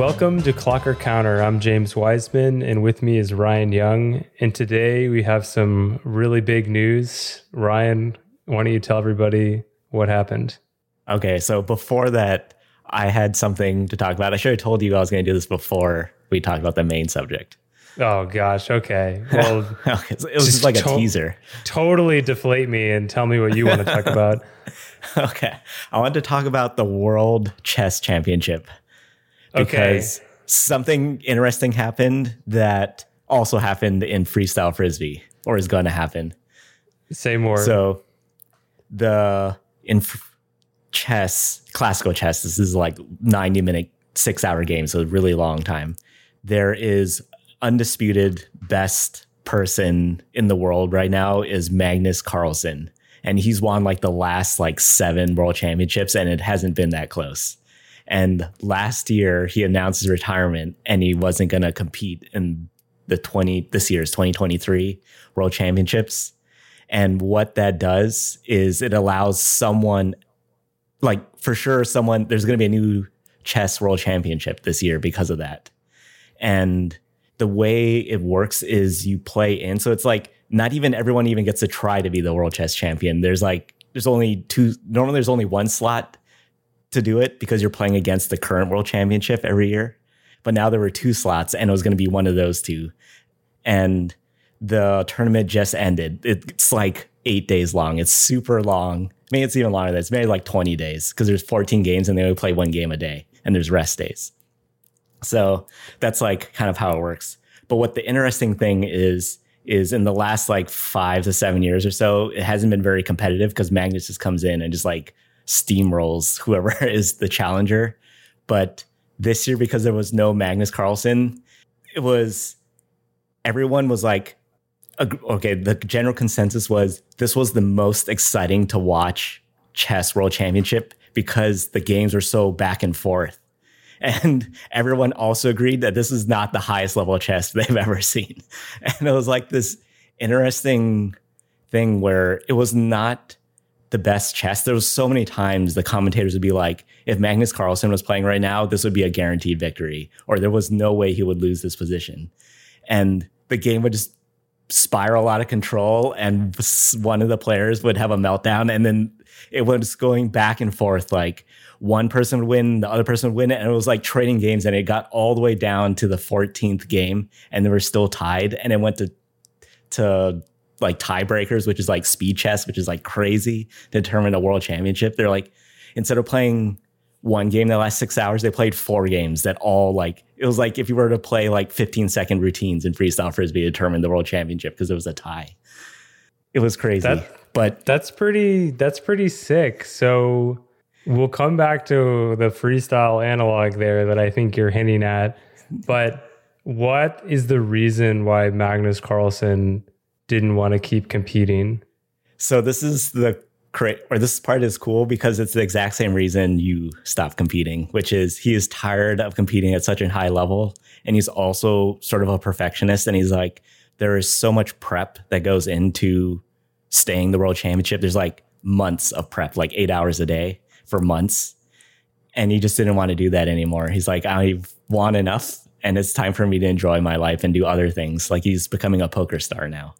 Welcome to Clock or Counter. I'm James Wiseman, and with me is Ryan Young. And today we have some really big news. Ryan, why don't you tell everybody what happened? Okay, so before that, I had something to talk about. I should have told you I was going to do this before we talked about the main subject. Oh gosh. Okay. Well, okay, so it was just like a to- teaser. Totally deflate me and tell me what you want to talk about. okay, I want to talk about the World Chess Championship because okay. something interesting happened that also happened in freestyle frisbee or is going to happen. Say more. So the in chess, classical chess, this is like 90 minute, six hour game, so a really long time. There is undisputed best person in the world right now is Magnus Carlsen. And he's won like the last like seven world championships, and it hasn't been that close. And last year he announced his retirement and he wasn't going to compete in the 20 this year's 2023 world championships. And what that does is it allows someone like for sure someone there's going to be a new chess world championship this year because of that. And the way it works is you play in. So it's like not even everyone even gets to try to be the world chess champion. There's like there's only two normally there's only one slot to do it because you're playing against the current world championship every year. But now there were two slots and it was going to be one of those two. And the tournament just ended. It's like 8 days long. It's super long. I mean it's even longer than. It's maybe like 20 days because there's 14 games and they only play one game a day and there's rest days. So that's like kind of how it works. But what the interesting thing is, is in the last like five to seven years or so, it hasn't been very competitive because Magnus just comes in and just like steamrolls whoever is the challenger. But this year, because there was no Magnus Carlsen, it was everyone was like, okay, the general consensus was this was the most exciting to watch chess world championship because the games were so back and forth. And everyone also agreed that this is not the highest level of chess they've ever seen. And it was like this interesting thing where it was not the best chess. There was so many times the commentators would be like, if Magnus Carlsen was playing right now, this would be a guaranteed victory, or there was no way he would lose this position. And the game would just spiral out of control, and one of the players would have a meltdown, and then it was going back and forth like one person would win, the other person would win. And it was like trading games. And it got all the way down to the 14th game and they were still tied. And it went to, to like tiebreakers, which is like speed chess, which is like crazy to determine a world championship. They're like, instead of playing one game that lasts six hours, they played four games that all like, it was like if you were to play like 15 second routines in freestyle frisbee to determine the world championship because it was a tie. It was crazy. That, but that's pretty, that's pretty sick. So, We'll come back to the freestyle analog there that I think you're hinting at. But what is the reason why Magnus Carlsen didn't want to keep competing? So this is the or this part is cool because it's the exact same reason you stop competing, which is he is tired of competing at such a high level. And he's also sort of a perfectionist. And he's like, there is so much prep that goes into staying the world championship. There's like months of prep, like eight hours a day for months. And he just didn't want to do that anymore. He's like, I've won enough and it's time for me to enjoy my life and do other things. Like he's becoming a poker star now.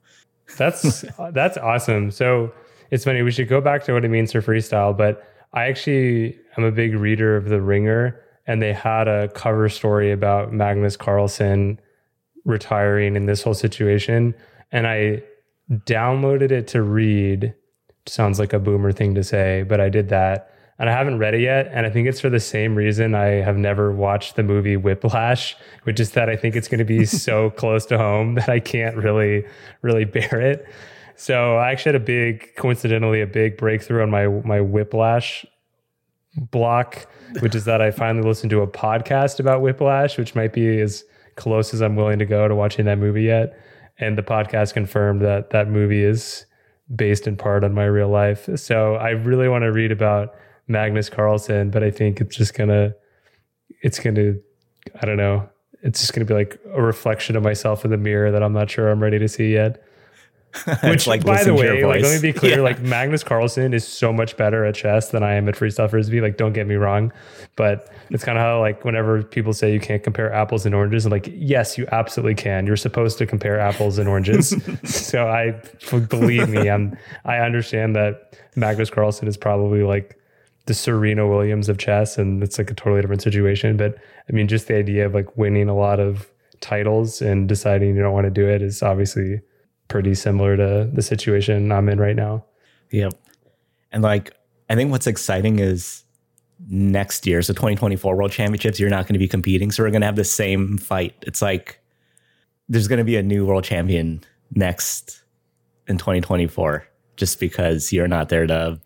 That's that's awesome. So it's funny, we should go back to what it means for freestyle, but I actually am a big reader of The Ringer, and they had a cover story about Magnus Carlsen retiring in this whole situation. And I downloaded it to read. Sounds like a boomer thing to say, but I did that and I haven't read it yet. And I think it's for the same reason I have never watched the movie Whiplash, which is that I think it's going to be so close to home that I can't really, really bear it. So I actually had a big, coincidentally, a big breakthrough on my my Whiplash block, which is that I finally listened to a podcast about Whiplash, which might be as close as I'm willing to go to watching that movie yet. And the podcast confirmed that that movie is based in part on my real life. So I really want to read about Magnus Carlsen, but I think it's just gonna, it's gonna, I don't know, it's just gonna be like a reflection of myself in the mirror that I'm not sure I'm ready to see yet. Which, like by the listening to your way, like let me be clear, Yeah. like Magnus Carlsen is so much better at chess than I am at freestyle frisbee. Like, don't get me wrong, but it's kind of how like whenever people say you can't compare apples and oranges, I'm like, yes, you absolutely can. You're supposed to compare apples and oranges. so I believe me, I'm I understand that Magnus Carlsen is probably like the Serena Williams of chess, and it's like a totally different situation. But I mean, just the idea of like winning a lot of titles and deciding you don't want to do it is obviously pretty similar to the situation I'm in right now. Yep. And like, I think what's exciting is next year, so 2024 World Championships, you're not going to be competing. So we're going to have the same fight. It's like there's going to be a new world champion next in 2024 just because you're not there to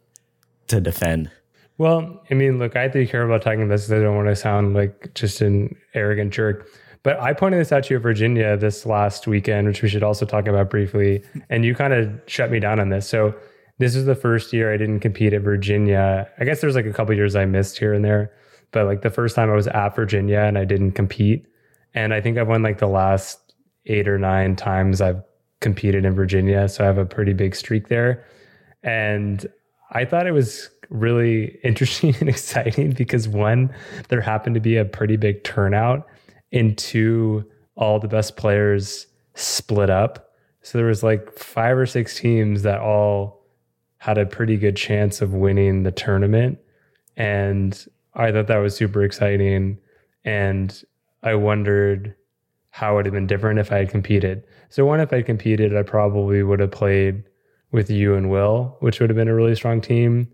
to defend. Well, I mean, look, I be careful about talking about this I don't want to sound like just an arrogant jerk. But I pointed this out to you Virginia this last weekend, which we should also talk about briefly. And you kind of shut me down on this. So this is the first year I didn't compete at Virginia. I guess there's like a couple years I missed here and there, but like the first time I was at Virginia and I didn't compete. And I think I've won like the last eight or nine times I've competed in Virginia. So I have a pretty big streak there. And I thought it was really interesting and exciting because one, there happened to be a pretty big turnout, and two, all the best players split up. So there was like five or six teams that all had a pretty good chance of winning the tournament. And I thought that was super exciting. And I wondered how it would have been different if I had competed. So one, if I competed, I probably would have played with you and Will, which would have been a really strong team.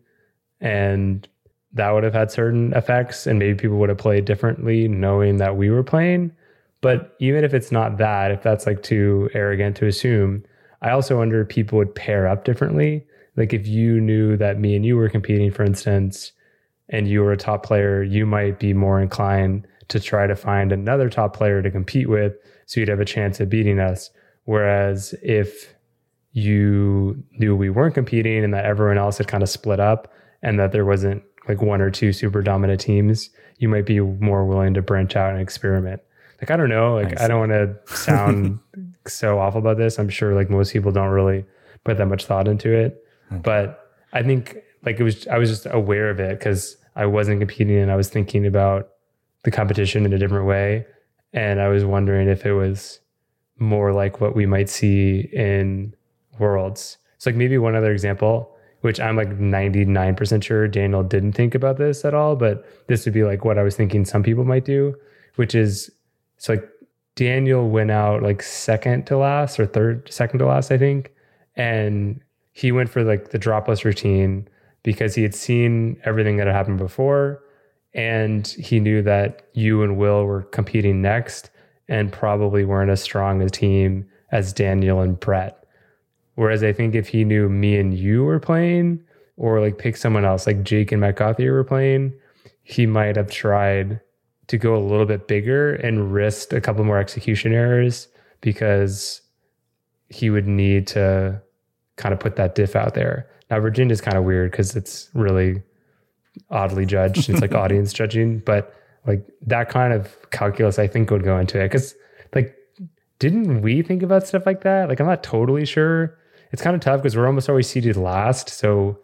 And that would have had certain effects. And maybe people would have played differently knowing that we were playing. But even if it's not that, if that's like too arrogant to assume, I also wonder if people would pair up differently. Like if you knew that me and you were competing, for instance, and you were a top player, you might be more inclined to try to find another top player to compete with so you'd have a chance of beating us. Whereas if you knew we weren't competing and that everyone else had kind of split up and that there wasn't like one or two super dominant teams, you might be more willing to branch out and experiment. Like I don't know, like I I, don't want to sound so awful about this. I'm sure like most people don't really put that much thought into it, hmm. but I think like it was I was just aware of it cuz I wasn't competing and I was thinking about the competition in a different way and I was wondering if it was more like what we might see in worlds. So like maybe one other example, which I'm like 99% sure Daniel didn't think about this at all, but this would be like what I was thinking some people might do, which is so like Daniel went out like second to last or third, second to last, I think. And he went for like the dropless routine because he had seen everything that had happened before. And he knew that you and Will were competing next and probably weren't as strong a team as Daniel and Brett. Whereas I think if he knew me and you were playing, or like pick someone else, like Jake and Matt Gauthier were playing, he might have tried to go a little bit bigger and risked a couple more execution errors because he would need to kind of put that diff out there. Now Virginia's kind of weird because it's really oddly judged. It's like audience judging, but like that kind of calculus I think would go into it. Cause like didn't we think about stuff like that? Like I'm not totally sure. It's kind of tough because we're almost always seated last. So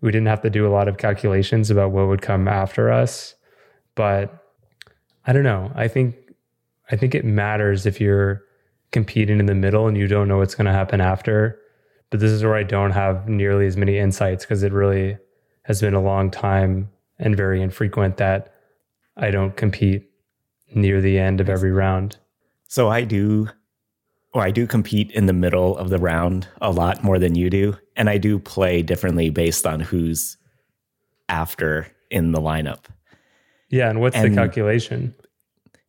we didn't have to do a lot of calculations about what would come after us. But I don't know. I think I think it matters if you're competing in the middle and you don't know what's going to happen after. But this is where I don't have nearly as many insights because it really has been a long time and very infrequent that I don't compete near the end of every round. So I do, or I do compete in the middle of the round a lot more than you do. And I do play differently based on who's after in the lineup. Yeah, and what's And- the calculation?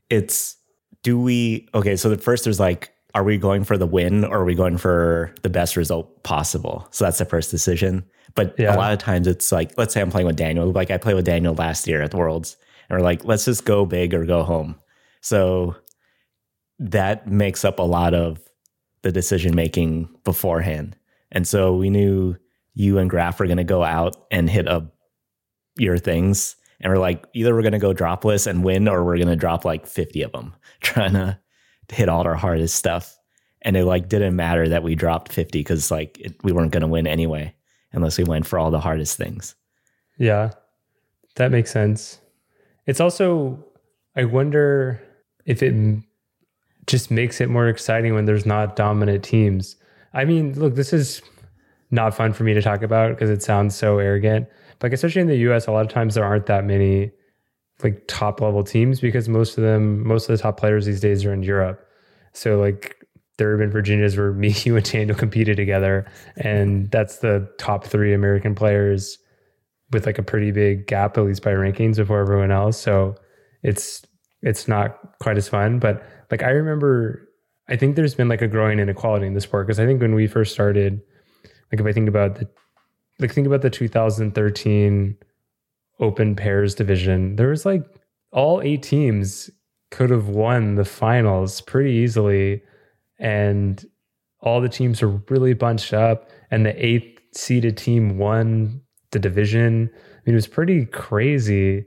It's do we, okay, so the first there's like, are we going for the win or are we going for the best result possible? So that's the first decision. But Yeah. a lot of times it's like, let's say I'm playing with Daniel. Like I played with Daniel last year at the Worlds, and we're like, let's just go big or go home. So that makes up a lot of the decision making beforehand. And so we knew you and Graf were going to go out and hit up your things. And we're like, either we're going to go dropless and win, or we're going to drop like 50 of them, trying to hit all our hardest stuff. and it like didn't matter that we dropped 50 because like it, we weren't going to win anyway unless we went for all the hardest things Yeah, that makes sense. It's also, I wonder if it just makes it more exciting when there's not dominant teams. I mean, look, this is not fun for me to talk about because it sounds so arrogant. But like, especially in the US, a lot of times there aren't that many like top level teams because most of them, most of the top players these days are in Europe. So like there have been Virginias where me, you, and Daniel competed together, and that's the top three American players with like a pretty big gap, at least by rankings, before everyone else. So it's it's not quite as fun. But like I remember, I think there's been like a growing inequality in the sport because I think when we first started, like if I think about the like think about the 2013 Open Pairs division, there was like all eight teams could have won the finals pretty easily, and all the teams were really bunched up, and the eighth seeded team won the division. I mean, it was pretty crazy.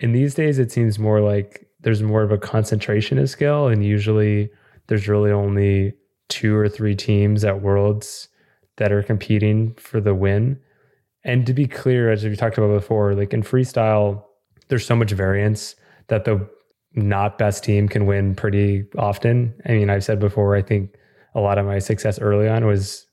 And these days, it seems more like there's more of a concentration of skill, and usually there's really only two or three teams at Worlds that are competing for the win. And to be clear, as we talked about before, like in freestyle, there's so much variance that the not best team can win pretty often. I mean, I've said before, I think a lot of my success early on was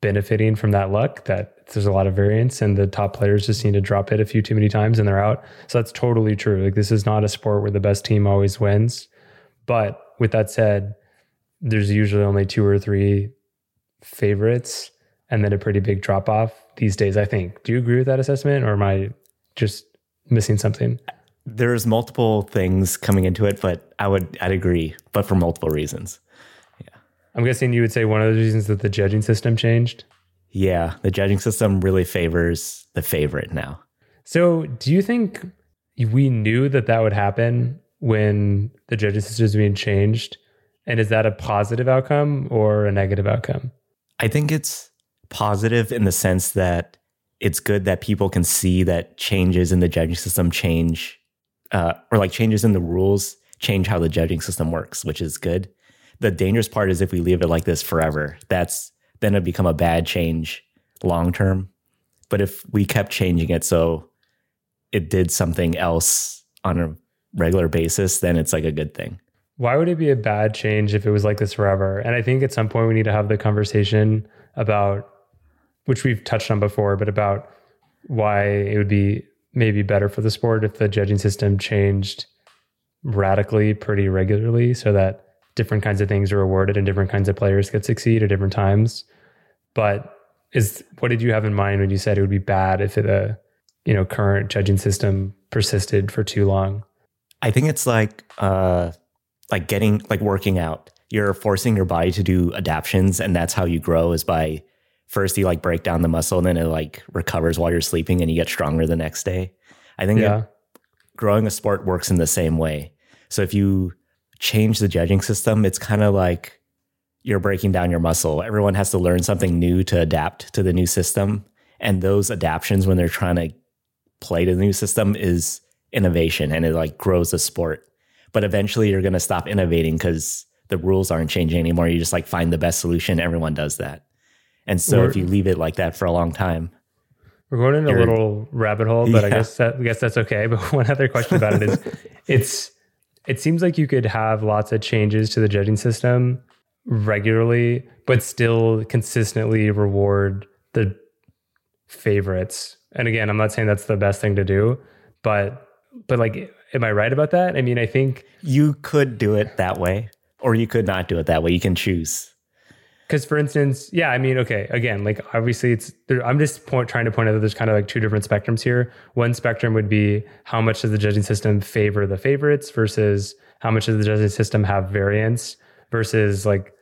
benefiting from that luck that there's a lot of variance and the top players just need to drop it a few too many times and they're out. So that's totally true. Like this is not a sport where the best team always wins. But with that said, there's usually only two or three favorites and then a pretty big drop off these days, I think. Do you agree with that assessment or am I just missing something? there's multiple things coming into it but i would i'd agree but for multiple reasons I'm guessing you would say one of the reasons that the judging system changed. yeah the judging system really favors the favorite now So, do you think we knew that that would happen when the judging system is being changed? And is that a positive outcome or a negative outcome? I think it's positive in the sense that it's good that people can see that changes in the judging system change, uh, or like changes in the rules change how the judging system works, which is good. The dangerous part is if we leave it like this forever, that's then it become a bad change long term. But if we kept changing it so it did something else on a regular basis, then it's like a good thing. Why would it be a bad change if it was like this forever? And I think at some point we need to have the conversation about, which we've touched on before, but about why it would be maybe better for the sport if the judging system changed radically pretty regularly so that different kinds of things are awarded and different kinds of players could succeed at different times. But is what did you have in mind when you said it would be bad if the you know current judging system persisted for too long? I think it's like uh like getting like working out. You're forcing your body to do adaptions and that's how you grow is by first you like break down the muscle and then it like recovers while you're sleeping and you get stronger the next day. I think Yeah. growing a sport works in the same way. So if you change the judging system, it's kind of like you're breaking down your muscle. Everyone has to learn something new to adapt to the new system. And those adaptions when they're trying to play to the new system is innovation and it like grows the sport. But eventually you're going to stop innovating because the rules aren't changing anymore. You just like find the best solution. Everyone does that. And so We're- if you leave it like that for a long time, We're going in a little rabbit hole, but I guess that I guess that's okay. But one other question about it is, it's it seems like you could have lots of changes to the judging system regularly, but still consistently reward the favorites. And again, I'm not saying that's the best thing to do, but but like, am I right about that? I mean, I think you could do it that way or you could not do it that way. You can choose. Because for instance yeah i mean okay again like obviously it's there, i'm just point, trying to point out that there's kind of like two different spectrums here. One spectrum would be how much does the judging system favor the favorites versus how much does the judging system have variance versus like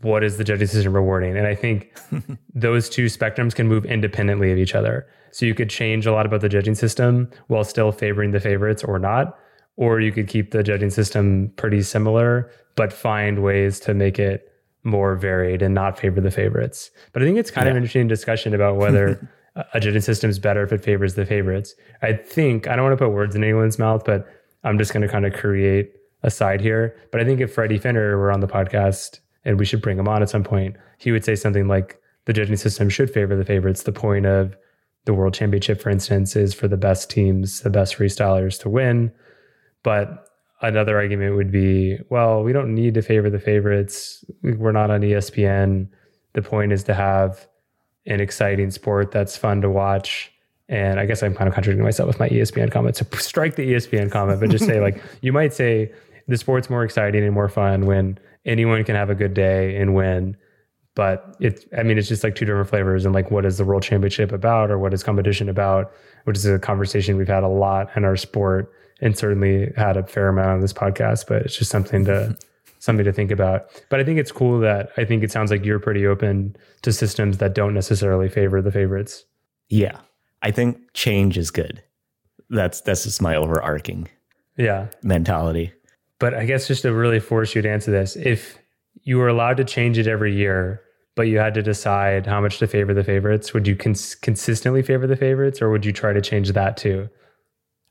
what is the judging system rewarding? And i think those two spectrums can move independently of each other. So you could change a lot about the judging system while still favoring the favorites or not or you could keep the judging system pretty similar but find ways to make it more varied and not favor the favorites. But I think it's kind of an interesting discussion about whether a- a judging system is better if it favors the favorites. I think I don't want to put words in anyone's mouth, but I'm just going to kind of create a side here. But I think if Freddie Finner were on the podcast and we should bring him on at some point, he would say something like the judging system should favor the favorites. The point of the world championship, for instance, is for the best teams, the best freestylers to win. But another argument would be, well, we don't need to favor the favorites. We're not on ESPN. The point is to have an exciting sport that's fun to watch. And I guess I'm kind of contradicting myself with my ESPN comment. So strike the ESPN comment, but just say like you might say the sport's more exciting and more fun when anyone can have a good day and win. But it's I mean it's just like two different flavors and like what is the world championship about or what is competition about, which is a conversation we've had a lot in our sport and certainly had a fair amount on this podcast, but it's just something to something to think about. But I think it's cool that I think it sounds like you're pretty open to systems that don't necessarily favor the favorites. Yeah. I think change is good. That's that's just my overarching yeah mentality. But I guess just to really force you to answer this, if you were allowed to change it every year, but you had to decide how much to favor the favorites, would you cons- consistently favor the favorites or would you try to change that too?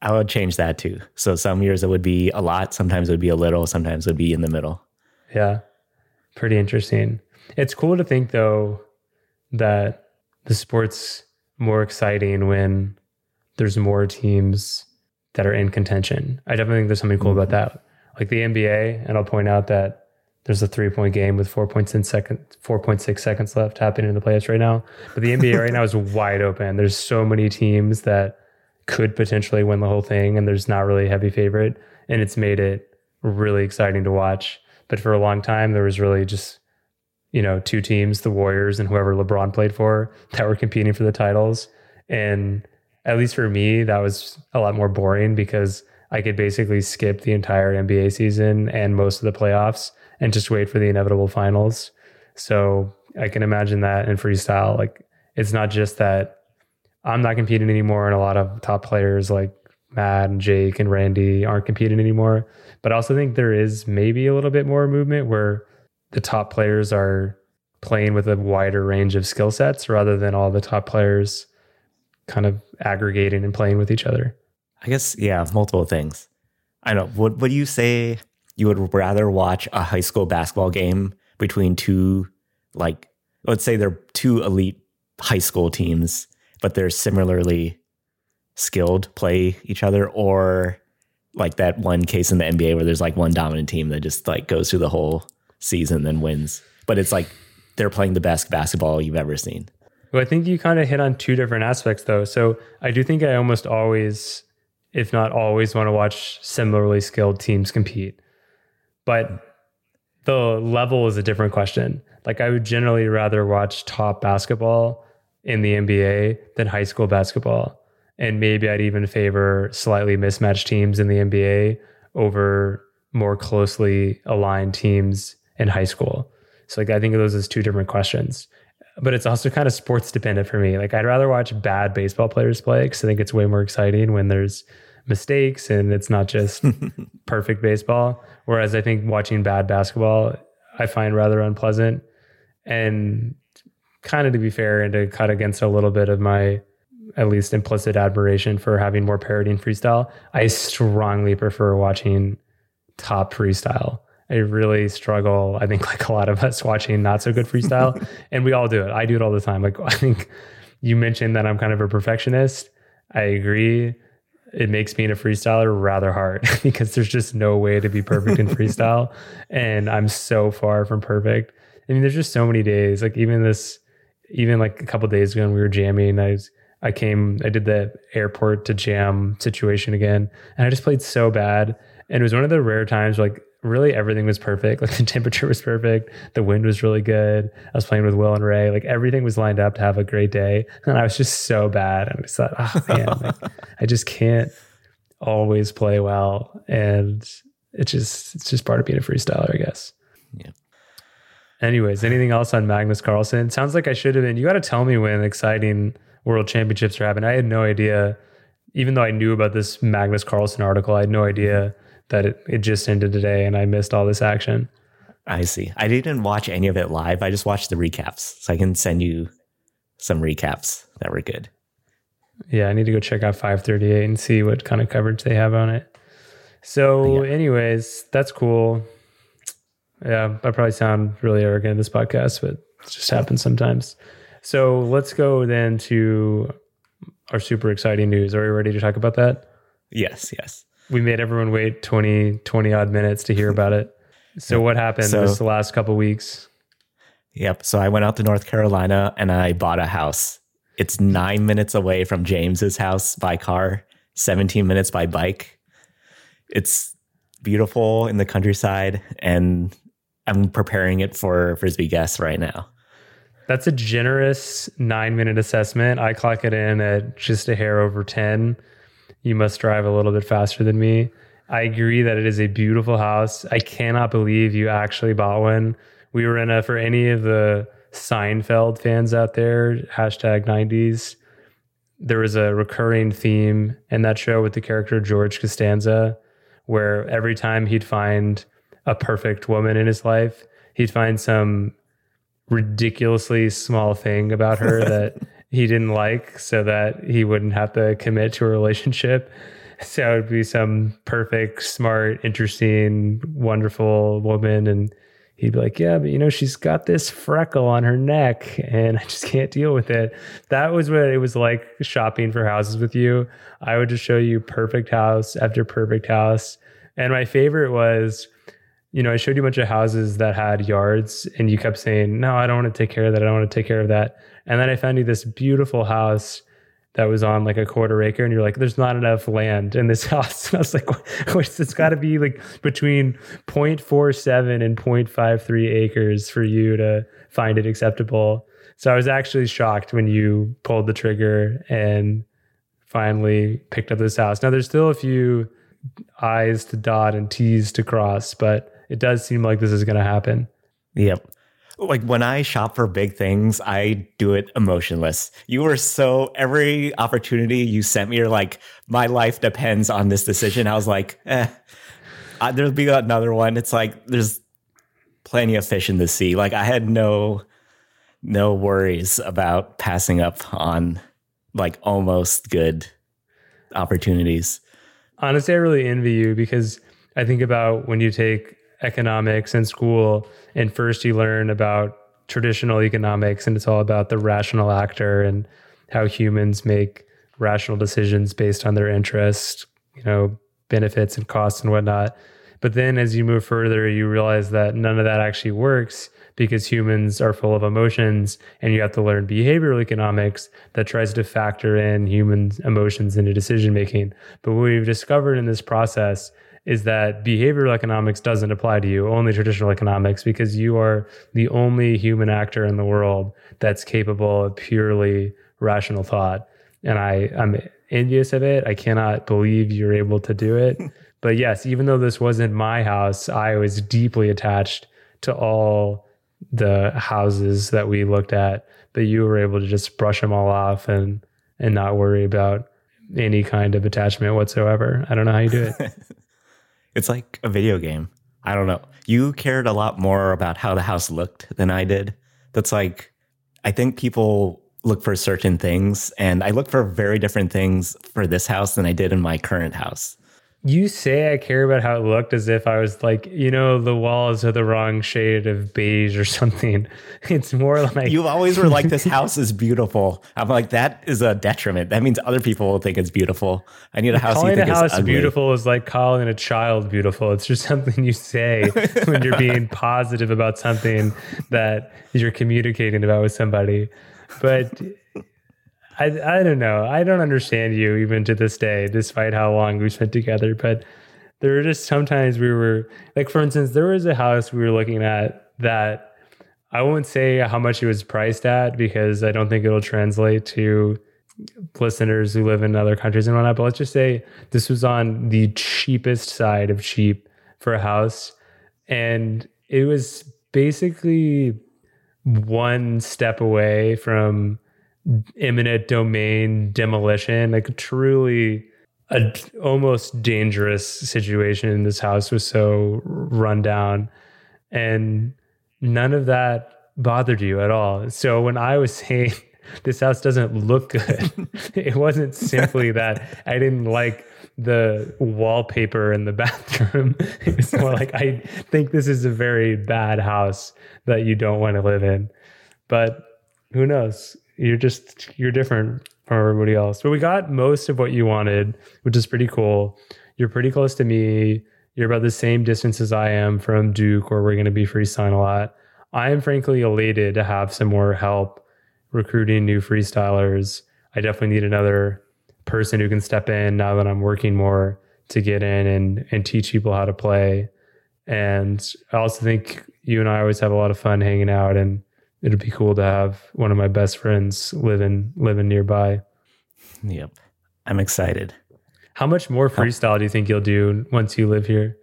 I would change that too. So some years it would be a lot, sometimes it would be a little, sometimes it would be in the middle. Yeah. Pretty interesting. It's cool to think though that the sport's more exciting when there's more teams that are in contention. I definitely think there's something cool mm-hmm. about that. Like the NBA, and I'll point out that there's a three point game with four points in second, four point six seconds left happening in the playoffs right now. But the NBA right now is wide open. There's so many teams that could potentially win the whole thing, and there's not really a heavy favorite, and it's made it really exciting to watch. But for a long time, there was really just you know two teams, the Warriors and whoever LeBron played for, that were competing for the titles, and at least for me, that was a lot more boring because I could basically skip the entire NBA season and most of the playoffs and just wait for the inevitable finals. So I can imagine that in freestyle, like it's not just that I'm not competing anymore, and a lot of top players like Matt and Jake and Randy aren't competing anymore. But I also think there is maybe a little bit more movement where the top players are playing with a wider range of skill sets rather than all the top players kind of aggregating and playing with each other. I guess yeah, multiple things. I know. Would would you say you would rather watch a high school basketball game between two like let's say they're two elite high school teams but they're similarly skilled play each other or like that one case in the NBA where there's like one dominant team that just like goes through the whole season and wins. But it's like they're playing the best basketball you've ever seen. Well, I think you kind of hit on two different aspects though. So I do think I almost always, if not always, want to watch similarly skilled teams compete. But the level is a different question. Like I would generally rather watch top basketball in the NBA than high school basketball. And maybe I'd even favor slightly mismatched teams in the NBA over more closely aligned teams in high school. So like I think of those as two different questions. But it's also kind of sports dependent for me. Like I'd rather watch bad baseball players play because I think it's way more exciting when there's mistakes and it's not just perfect baseball. Whereas I think watching bad basketball I find rather unpleasant. And kind of to be fair and to cut against a little bit of my at least implicit admiration for having more parity in freestyle, I strongly prefer watching top freestyle. I really struggle, I think, like a lot of us watching not so good freestyle. and we all do it. I do it all the time. Like, I think you mentioned that I'm kind of a perfectionist. I agree. It makes being a freestyler rather hard because there's just no way to be perfect in freestyle. And I'm so far from perfect. I mean, there's just so many days, like, even this even like a couple days ago when we were jamming, I was, I came, I did the airport to jam situation again, and I just played so bad. And it was one of the rare times where, like really everything was perfect. Like the temperature was perfect, the wind was really good. I was playing with Will and Ray, like everything was lined up to have a great day, and I was just so bad. And I just thought, oh man, like, I just can't always play well, and it's just it's just part of being a freestyler, I guess. Anyways, anything else on Magnus Carlsen? Sounds like I should have been. You got to tell me when exciting world championships are happening. I had no idea, even though I knew about this Magnus Carlsen article, I had no idea that it, it just ended today and I missed all this action. I see. I didn't watch any of it live. I just watched the recaps. So I can send you some recaps that were good. Yeah, I need to go check out 538 and see what kind of coverage they have on it. So, yeah. anyways, that's cool. Yeah, I probably sound really arrogant in this podcast, but it just happens sometimes. So let's go then to our super exciting news. Are you ready to talk about that? Yes, yes. We made everyone wait 20, 20 odd minutes to hear about it. So what happened So- this last couple weeks? Yep. So I went out to North Carolina and I bought a house. It's nine minutes away from James's house by car, 17 minutes by bike. It's beautiful in the countryside, and I'm preparing it for Frisbee guests right now. That's a generous nine minute assessment. I clock it in at just a hair over 10. You must drive a little bit faster than me. I agree that it is a beautiful house. I cannot believe you actually bought one. We were in a, for any of the Seinfeld fans out there, hashtag 90s, there was a recurring theme in that show with the character George Costanza, where every time he'd find a perfect woman in his life, he'd find some ridiculously small thing about her that he didn't like so that he wouldn't have to commit to a relationship. So it would be some perfect, smart, interesting, wonderful woman. And he'd be like, Yeah, but you know, she's got this freckle on her neck and I just can't deal with it. That was what it was like shopping for houses with you. I would just show you perfect house after perfect house. And my favorite was, you know, I showed you a bunch of houses that had yards, and you kept saying, No, I don't want to take care of that. I don't want to take care of that. And then I found you this beautiful house that was on like a quarter acre, and you're like, There's not enough land in this house. And I was like, Wait, It's got to be like between 0.47 and 0.53 acres for you to find it acceptable. So I was actually shocked when you pulled the trigger and finally picked up this house. Now, there's still a few I's to dot and T's to cross, but it does seem like this is going to happen. Yep. Like when I shop for big things, I do it emotionless. You were so every opportunity you sent me, you're like, my life depends on this decision. I was like, eh, uh, there'll be another one. It's like there's plenty of fish in the sea. Like I had no no worries about passing up on like almost good opportunities. Honestly, I really envy you because I think about when you take economics in school, and first you learn about traditional economics, and it's all about the rational actor and how humans make rational decisions based on their interest, you know, benefits and costs and whatnot. But then as you move further, you realize that none of that actually works because humans are full of emotions and you have to learn behavioral economics that tries to factor in human emotions into decision making. But what we've discovered in this process is that behavioral economics doesn't apply to you, only traditional economics, because you are the only human actor in the world that's capable of purely rational thought. And I, I'm envious of it. I cannot believe you're able to do it. but yes, even though this wasn't my house, I was deeply attached to all the houses that we looked at. But you were able to just brush them all off and and not worry about any kind of attachment whatsoever. I don't know how you do it. It's like a video game. I don't know. You cared a lot more about how the house looked than I did. That's like, I think people look for certain things, and I look for very different things for this house than I did in my current house. You say I care about how it looked as if I was like, you know, the walls are the wrong shade of beige or something. It's more like You always were like, this house is beautiful. I'm like, that is a detriment. That means other people will think it's beautiful. I need a house you calling a is house ugly. beautiful is like calling a child beautiful. It's just something you say when you're being positive about something that you're communicating about with somebody. But I, I don't know. I don't understand you even to this day, despite how long we spent together. But there were just sometimes we were like, for instance, there was a house we were looking at that I won't say how much it was priced at because I don't think it'll translate to listeners who live in other countries and whatnot. But let's just say this was on the cheapest side of cheap for a house. And it was basically one step away from eminent domain demolition, like truly a almost dangerous situation. This house was so run down, and none of that bothered you at all. So when I was saying this house doesn't look good. it wasn't simply that I didn't like the wallpaper in the bathroom. It was more like I think this is a very bad house that you don't want to live in. But who knows? You're just you're different from everybody else. But we got most of what you wanted, which is pretty cool. You're pretty close to me. You're about the same distance as I am from Duke, where we're going to be freestyling a lot. I am frankly elated to have some more help recruiting new freestylers. I definitely need another person who can step in now that I'm working more to get in and and teach people how to play. And I also think you and I always have a lot of fun hanging out and it'd be cool to have one of my best friends living living nearby. Yep. I'm excited. How much more freestyle do you think you'll do once you live here?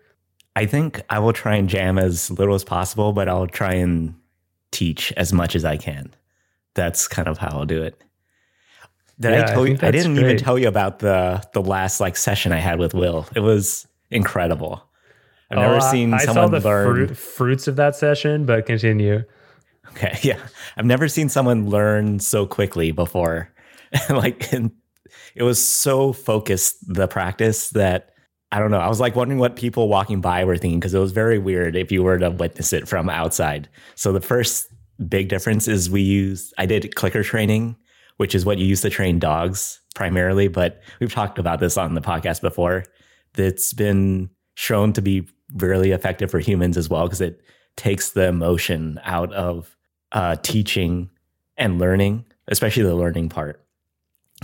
I think I will try and jam as little as possible, but I'll try and teach as much as I can. That's kind of how I'll do it. Did yeah, I tell I you? I didn't great. even tell you about the the last like session I had with Will. It was incredible. I've oh, never seen I, I someone saw the learn fruit, fruits of that session, but continue. Okay, yeah, I've never seen someone learn so quickly before. like, it was so focused the practice that I don't know. I was like wondering what people walking by were thinking because it was very weird if you were to witness it from outside. So the first big difference is we use I did clicker training, which is what you use to train dogs primarily, but we've talked about this on the podcast before. That's been shown to be really effective for humans as well because it takes the emotion out of uh, teaching and learning, especially the learning part.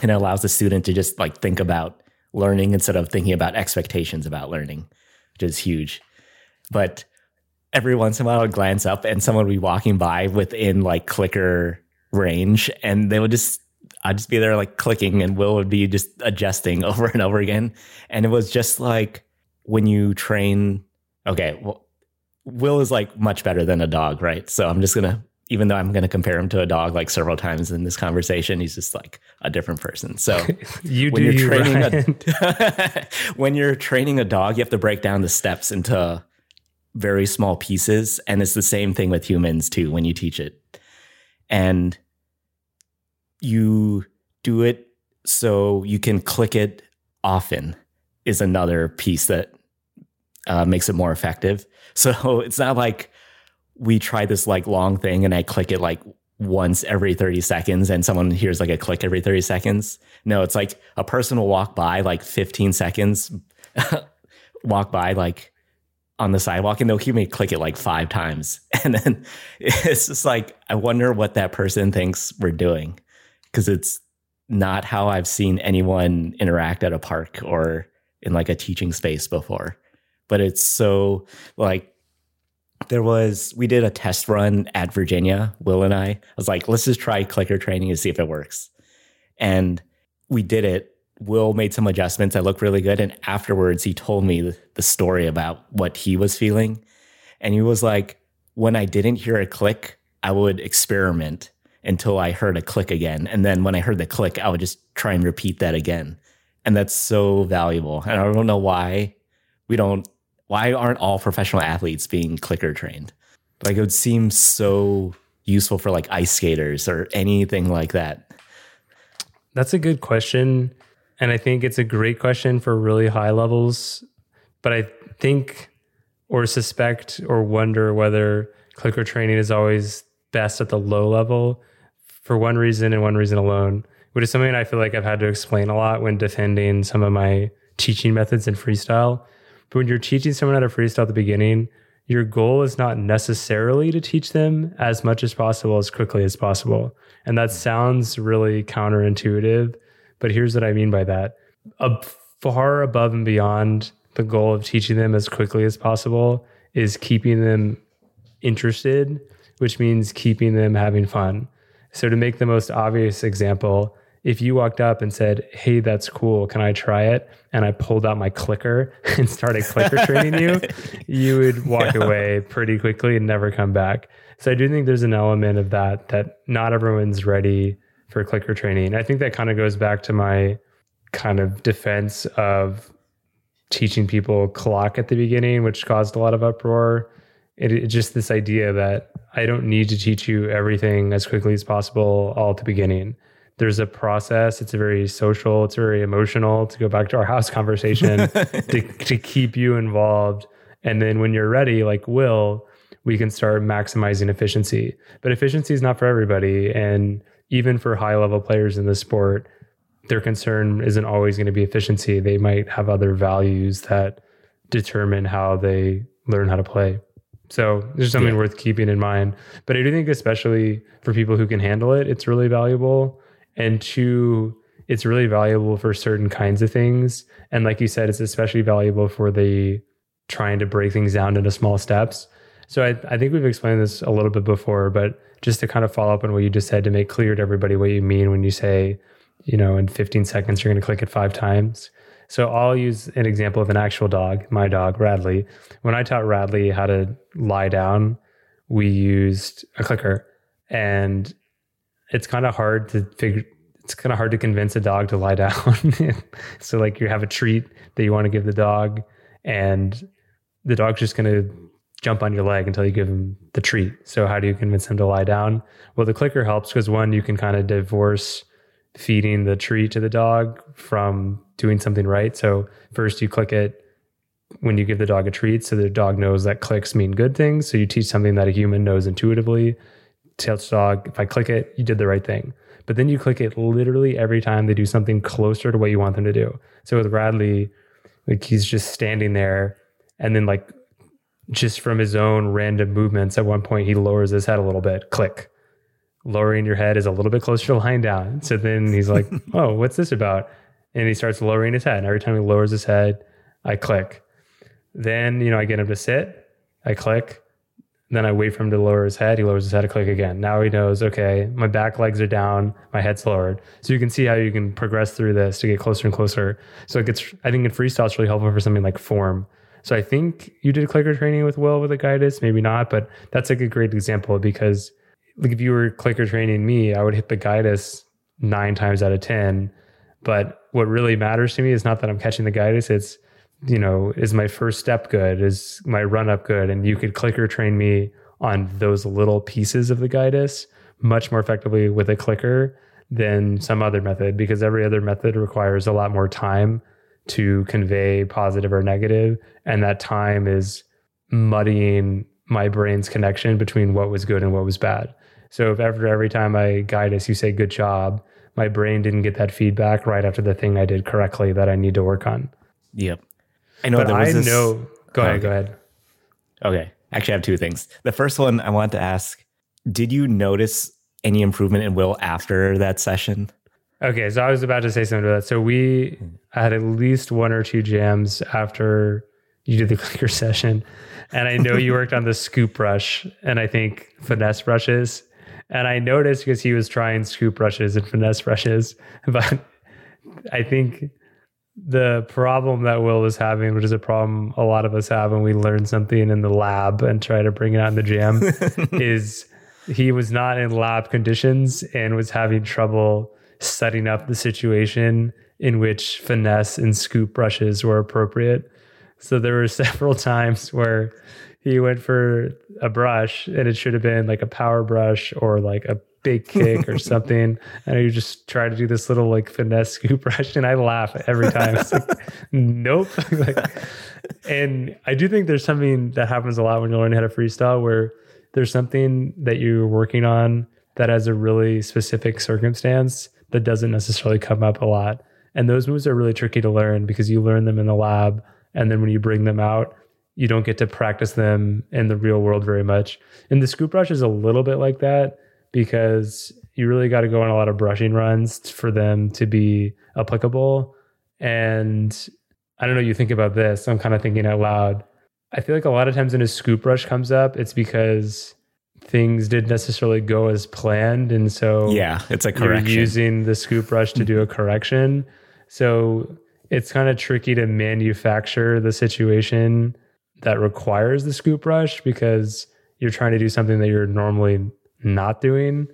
And it allows the student to just like think about learning instead of thinking about expectations about learning, which is huge. But every once in a while, I'd glance up and someone would be walking by within like clicker range, and they would just, I'd just be there like clicking, and Will would be just adjusting over and over again. And it was just like when you train, okay, well, Will is like much better than a dog, right? So I'm just gonna even though I'm going to compare him to a dog like several times in this conversation, he's just like a different person. So you when do you're training a, when you're training a dog, you have to break down the steps into very small pieces, and it's the same thing with humans too when you teach it, and you do it so you can click it often is another piece that uh, makes it more effective. So it's not like we try this like long thing and I click it like once every 30 seconds and someone hears like a click every 30 seconds. No, it's like a person will walk by like 15 seconds, walk by like on the sidewalk and they'll hear me click it like five times. And then it's just like, I wonder what that person thinks we're doing because it's not how I've seen anyone interact at a park or in like a teaching space before. But it's so like there was we did a test run at Virginia, Will and I. I was like, let's just try clicker training to see if it works. And we did it. Will made some adjustments that looked really good. And afterwards, he told me the story about what he was feeling. And he was like, when I didn't hear a click, I would experiment until I heard a click again. And then when I heard the click, I would just try and repeat that again. And that's so valuable. And I don't know why we don't why aren't all professional athletes being clicker trained? Like it would seem so useful for like ice skaters or anything like that. That's a good question. And I think it's a great question for really high levels. But I think or suspect or wonder whether clicker training is always best at the low level for one reason and one reason alone, which is something I feel like I've had to explain a lot when defending some of my teaching methods in freestyle but when you're teaching someone how to freestyle at the beginning, your goal is not necessarily to teach them as much as possible as quickly as possible. And that sounds really counterintuitive, but here's what I mean by that. A far above and beyond the goal of teaching them as quickly as possible is keeping them interested, which means keeping them having fun. So to make the most obvious example, if you walked up and said, Hey, that's cool. Can I try it? And I pulled out my clicker and started clicker training you, you would walk yeah. away pretty quickly and never come back. So I do think there's an element of that, that not everyone's ready for clicker training. I think that kind of goes back to my kind of defense of teaching people clock at the beginning, which caused a lot of uproar. it, it just this idea that I don't need to teach you everything as quickly as possible all at the beginning. There's a process. It's very social. It's very emotional. To go back to our house conversation, to to keep you involved, and then when you're ready, like Will, we can start maximizing efficiency. But efficiency is not for everybody, and even for high level players in the sport, their concern isn't always going to be efficiency. They might have other values that determine how they learn how to play. So there's something yeah. worth keeping in mind. But I do think, especially for people who can handle it, it's really valuable. And two, it's really valuable for certain kinds of things. And like you said, it's especially valuable for the trying to break things down into small steps. So I, I think we've explained this a little bit before, but just to kind of follow up on what you just said to make clear to everybody what you mean when you say, you know, in 15 seconds, you're going to click it five times. So I'll use an example of an actual dog, my dog, Radley. When I taught Radley how to lie down, we used a clicker. And it's kind of hard to figure it's kind of hard to convince a dog to lie down. so like you have a treat that you want to give the dog and the dog's just going to jump on your leg until you give him the treat. So how do you convince him to lie down? Well, the clicker helps because one, you can kind of divorce feeding the treat to the dog from doing something right. So first you click it when you give the dog a treat so the dog knows that clicks mean good things. So you teach something that a human knows intuitively. Tell dog, if I click it, you did the right thing. But then you click it literally every time they do something closer to what you want them to do. So with Radley, like he's just standing there and then like just from his own random movements, at one point he lowers his head a little bit, click lowering your head is a little bit closer to lying down. So then he's like, oh, what's this about? And he starts lowering his head. And every time he lowers his head, I click. Then, you know, I get him to sit, I click. Then I wait for him to lower his head. He lowers his head, I click again. Now he knows, okay, my back legs are down, my head's lowered. So you can see how you can progress through this to get closer and closer. So it gets, I think in freestyle, it's really helpful for something like form. So I think you did clicker training with Will with a guidance, maybe not, but that's like a great example because like if you were clicker training me, I would hit the gitis nine times out of 10. But what really matters to me is not that I'm catching the gitis. It's, you know, is my first step good? Is my run up good? And you could clicker train me on those little pieces of the gitis much more effectively with a clicker than some other method because every other method requires a lot more time to convey positive or negative and that time is muddying my brain's connection between what was good and what was bad so if every time I guide us, you say good job, my brain didn't get that feedback right after the thing I did correctly that I need to work on. Yep. I know but I this... know. Oh, go ahead. Go ahead. Okay. Actually, I have two things. The first one I want to ask: Did you notice any improvement in Will after that session? Okay, so I was about to say something about that. So we hmm. had at least one or two jams after you did the clicker session, and I know you worked on the scoop brush and I think finesse brushes. And I noticed because he was trying scoop brushes and finesse brushes, but I think the problem that Will was having, which is a problem a lot of us have when we learn something in the lab and try to bring it out in the jam, is he was not in lab conditions and was having trouble setting up the situation in which finesse and scoop brushes were appropriate. So there were several times where he went for a brush and it should have been like a power brush or like a big kick or something. And you just try to do this little like finesse scoop brush. And I laugh every time. It's like, nope. like, and I do think there's something that happens a lot when you learn how to freestyle where there's something that you're working on that has a really specific circumstance that doesn't necessarily come up a lot. And those moves are really tricky to learn because you learn them in the lab. And then when you bring them out, you don't get to practice them in the real world very much. And the scoop brush is a little bit like that because you really got to go on a lot of brushing runs for them to be applicable. And I don't know, you think about this, I'm kind of thinking out loud. I feel like a lot of times when a scoop brush comes up, it's because things didn't necessarily go as planned. And so yeah, it's a correction. You're using the scoop brush to do a mm-hmm. correction. So it's kind of tricky to manufacture the situation that requires the scoop brush because you're trying to do something that you're normally not doing.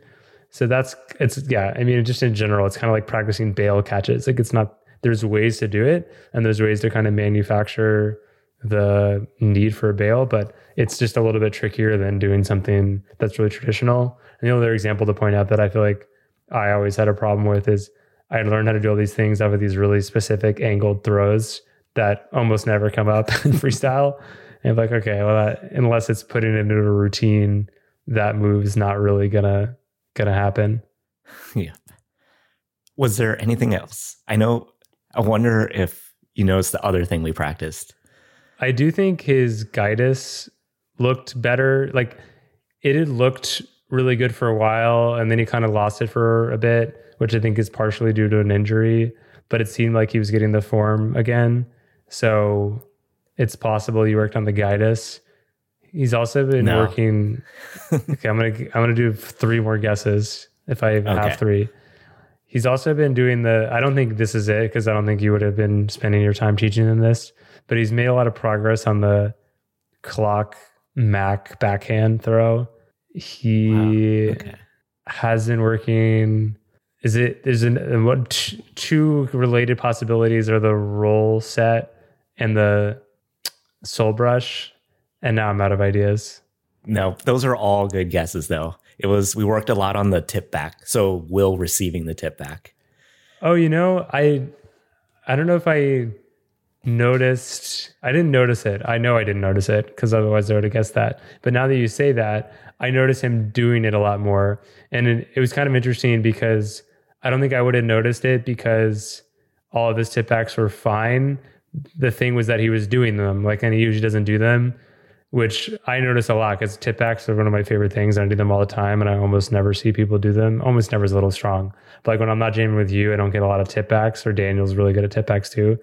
So that's it's yeah. I mean, just in general, it's kind of like practicing bail catches. Like it's not. There's ways to do it, and there's ways to kind of manufacture the need for a bail, but it's just a little bit trickier than doing something that's really traditional. And the other example to point out that I feel like I always had a problem with is I learned how to do all these things out of these really specific angled throws that almost never come up in freestyle. And like, okay, well, that, unless it's putting it into a routine, that move's not really gonna gonna happen. Yeah. Was there anything else? I know. I wonder if you noticed the other thing we practiced. I do think his gitis looked better. Like it had looked really good for a while, and then he kind of lost it for a bit, which I think is partially due to an injury. But it seemed like he was getting the form again. So it's possible he worked on the gitis. He's also been No. working. okay, I'm gonna I'm gonna do three more guesses if I Okay. have three. He's also been doing the. I don't think this is it because I don't think you would have been spending your time teaching him this. But he's made a lot of progress on the clock Mac backhand throw. He Okay. has been working. Is it there's an what t- two related possibilities are the roll set and the soul brush, and now I'm out of ideas. No, those are all good guesses though. It was we worked a lot on the tip back. So Will receiving the tip back. Oh, you know, I I don't know if I noticed. I didn't notice it. I know I didn't notice it because otherwise I would have guessed that. But now that you say that, I noticed him doing it a lot more, and it, it was kind of interesting because I don't think I would have noticed it because all of his tip backs were fine. The thing was that he was doing them, like, and he usually doesn't do them, which I notice a lot because tip backs are one of my favorite things. And I do them all the time, and I almost never see people do them. Almost never is a little strong. But like when I'm not jamming with you, I don't get a lot of tip backs, or Daniel's really good at tip backs too.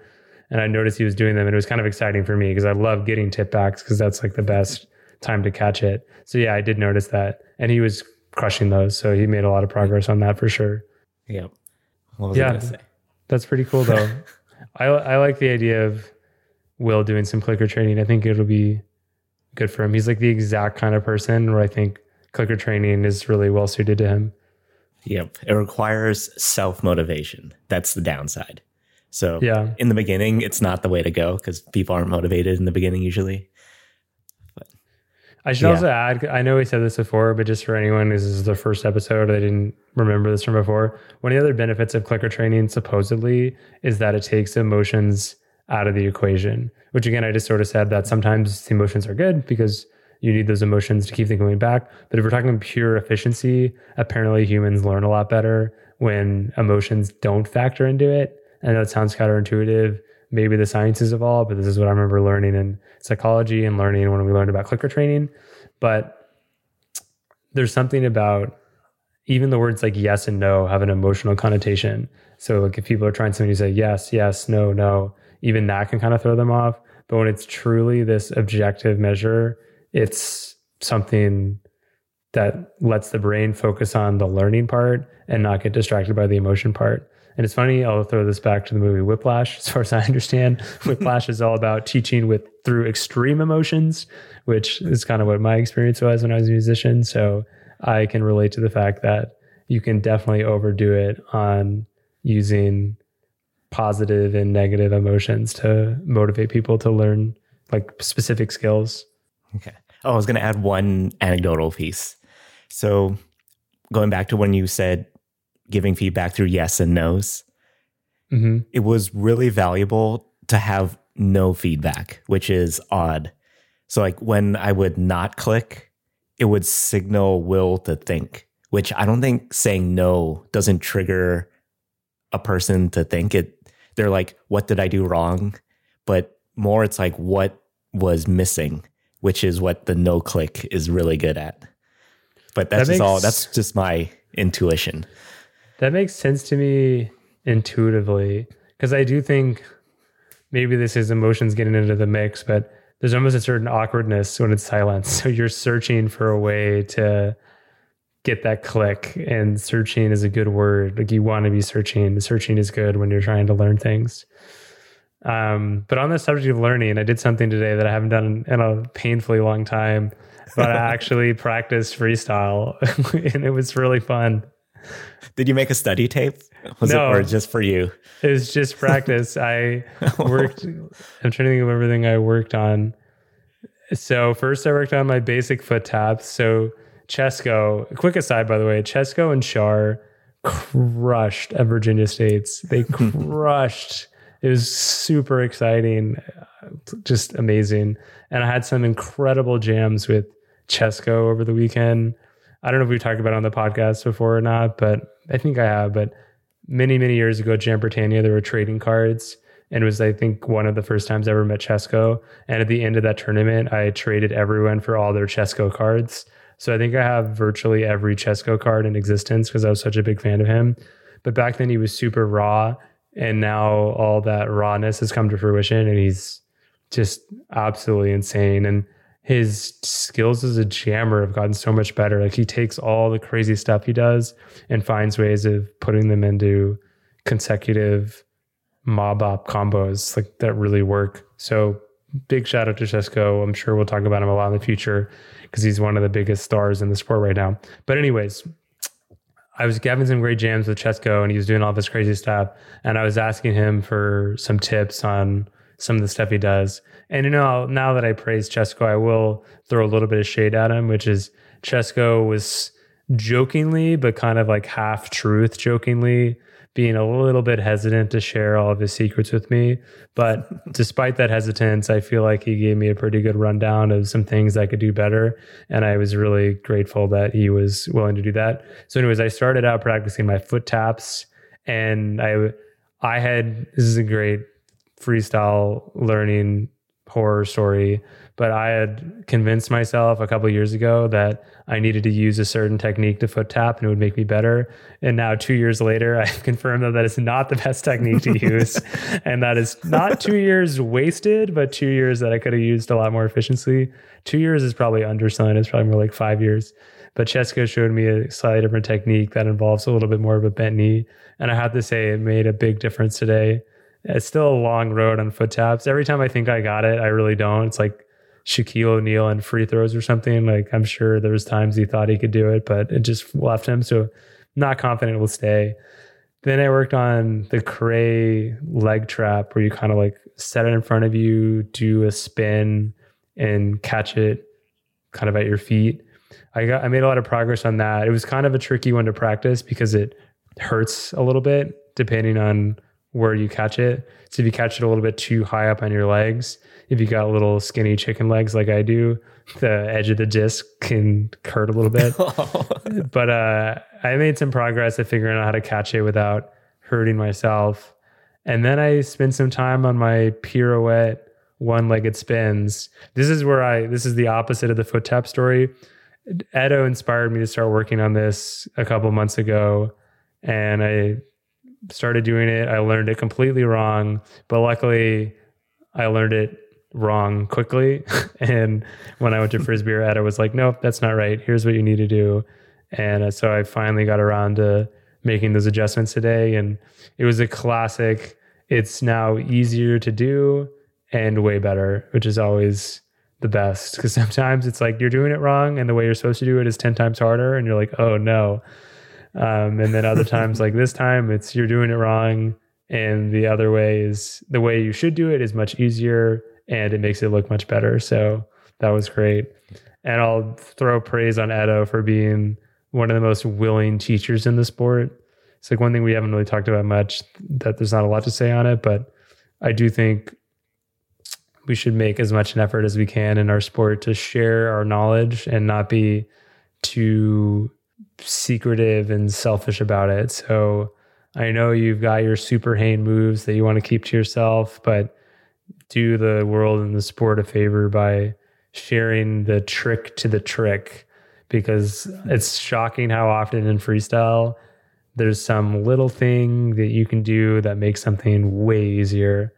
And I noticed he was doing them, and it was kind of exciting for me because I love getting tip backs because that's like the best time to catch it. So yeah, I did notice that, and he was crushing those. So he made a lot of progress on that for sure. Yep. What was Yeah. I gonna say? That's pretty cool though. I I like the idea of Will doing some clicker training. I think it'll be good for him. He's like the exact kind of person where I think clicker training is really well suited to him. Yep. It requires self motivation. That's the downside. So Yeah. in the beginning, it's not the way to go because people aren't motivated in the beginning usually. I should Yeah. also add, I know we said this before, but just for anyone, this is the first episode. I didn't remember this from before. One of the other benefits of clicker training, supposedly, is that it takes emotions out of the equation, which again, I just sort of said that sometimes the emotions are good because you need those emotions to keep them coming back. But if we're talking pure efficiency, apparently humans learn a lot better when emotions don't factor into it. I know it sounds counterintuitive. Maybe the sciences evolved, but this is what I remember learning in psychology and learning when we learned about clicker training. But there's something about even the words like yes and no have an emotional connotation. So like if people are trying something, you say yes, yes, no, no, even that can kind of throw them off. But when it's truly this objective measure, it's something that lets the brain focus on the learning part and not get distracted by the emotion part. And it's funny, I'll throw this back to the movie Whiplash. As far as I understand, Whiplash is all about teaching with through extreme emotions, which is kind of what my experience was when I was a musician. So I can relate to the fact that you can definitely overdo it on using positive and negative emotions to motivate people to learn like specific skills. Okay. Oh, I was going to add one anecdotal piece. So, going back to when you said giving feedback through yes and no's, hmm it was really valuable to have no feedback, which is odd. So, like when I would not click, it would signal will to think, which I don't think saying no doesn't trigger a person to think it. They're like, what did I do wrong? But more, it's like, what was missing, which is what the no click is really good at. But that's That just all, that's just my intuition. That makes sense to me intuitively because I do think maybe this is emotions getting into the mix, but there's almost a certain awkwardness when it's silence. So you're searching for a way to get that click, and searching is a good word. Like you want to be searching. Searching is good when you're trying to learn things. Um, but on the subject of learning, I did something today that I haven't done in a painfully long time. But I actually practiced freestyle, and it was really fun. Did you make a study tape? Was No. it or just for you? It was just practice. I worked. I'm trying to think of everything I worked on. So first, I worked on my basic foot taps. So Chesco. Quick aside, by the way, Chesco and Shar crushed at Virginia State's. They crushed. It was super exciting, just amazing. And I had some incredible jams with Chesco over the weekend. I don't know if we've talked about it on the podcast before or not, but I think I have. But many, many years ago, Jam Britannia, there were trading cards. And it was, I think, one of the first times I ever met Chesco. And at the end of that tournament, I traded everyone for all their Chesco cards. So I think I have virtually every Chesco card in existence because I was such a big fan of him. But back then he was super raw. And now all that rawness has come to fruition and he's just absolutely insane. And his skills as a jammer have gotten so much better. Like he takes all the crazy stuff he does and finds ways of putting them into consecutive mob op combos like that really work. So big shout out to Chesco. I'm sure we'll talk about him a lot in the future because he's one of the biggest stars in the sport right now. But anyways, I was having some great jams with Chesco and he was doing all this crazy stuff. And I was asking him for some tips on some of the stuff he does. And you know, now that I praise Chesco, I will throw a little bit of shade at him, which is Chesco was jokingly, but kind of like half truth jokingly being a little bit hesitant to share all of his secrets with me. But despite that hesitance, I feel like he gave me a pretty good rundown of some things I could do better. And I was really grateful that he was willing to do that. So, anyways, I started out practicing my foot taps and I I had this is a great freestyle learning horror story but i had convinced myself a couple years ago that i needed to use a certain technique to foot tap and it would make me better. And now two years later i've confirmed that that is not the best technique to use and that is not two years wasted but two years that i could have used a lot more efficiently two years is probably underselling it's probably more like five years. But Chesco showed me a slightly different technique that involves a little bit more of a bent knee. And i have to say it made a big difference today it's still a long road on foot taps. Every time I think I got it, I really don't. It's like Shaquille O'Neal and free throws or something. Like I'm sure there was times he thought he could do it, but it just left him. So not confident it will stay. Then I worked on the Cray leg trap where you kind of like set it in front of you, do a spin and catch it kind of at your feet. I got I made a lot of progress on that. It was kind of a tricky one to practice because it hurts a little bit depending on where you catch it. So if you catch it a little bit too high up on your legs, if you got little skinny chicken legs like I do, the edge of the disc can hurt a little bit. but uh, I made some progress at figuring out how to catch it without hurting myself. And then I spent some time on my pirouette one-legged spins. This is where I this is the opposite of the foot tap story. Edo inspired me to start working on this a couple months ago and I started doing it. I learned it completely wrong, but luckily I learned it wrong quickly. and when I went to Frisbee or Etta was like, nope, that's not right. Here's what you need to do. And uh, so I finally got around to making those adjustments today. And it was a classic. It's now easier to do and way better, which is always the best. Because sometimes it's like you're doing it wrong and the way you're supposed to do it is 10 times harder. And you're like, oh no. Um, and then other times, like this time, it's you're doing it wrong, and the other way is the way you should do it is much easier, and it makes it look much better. So that was great. And I'll throw praise on Edo for being one of the most willing teachers in the sport. It's like one thing we haven't really talked about much. That there's not a lot to say on it, but I do think we should make as much an effort as we can in our sport to share our knowledge and not be too secretive and selfish about it. So I know you've got your super hane moves that you want to keep to yourself, but do the world and the sport a favor by sharing the trick to the trick because it's shocking how often in freestyle there's some little thing that you can do that makes something way easier.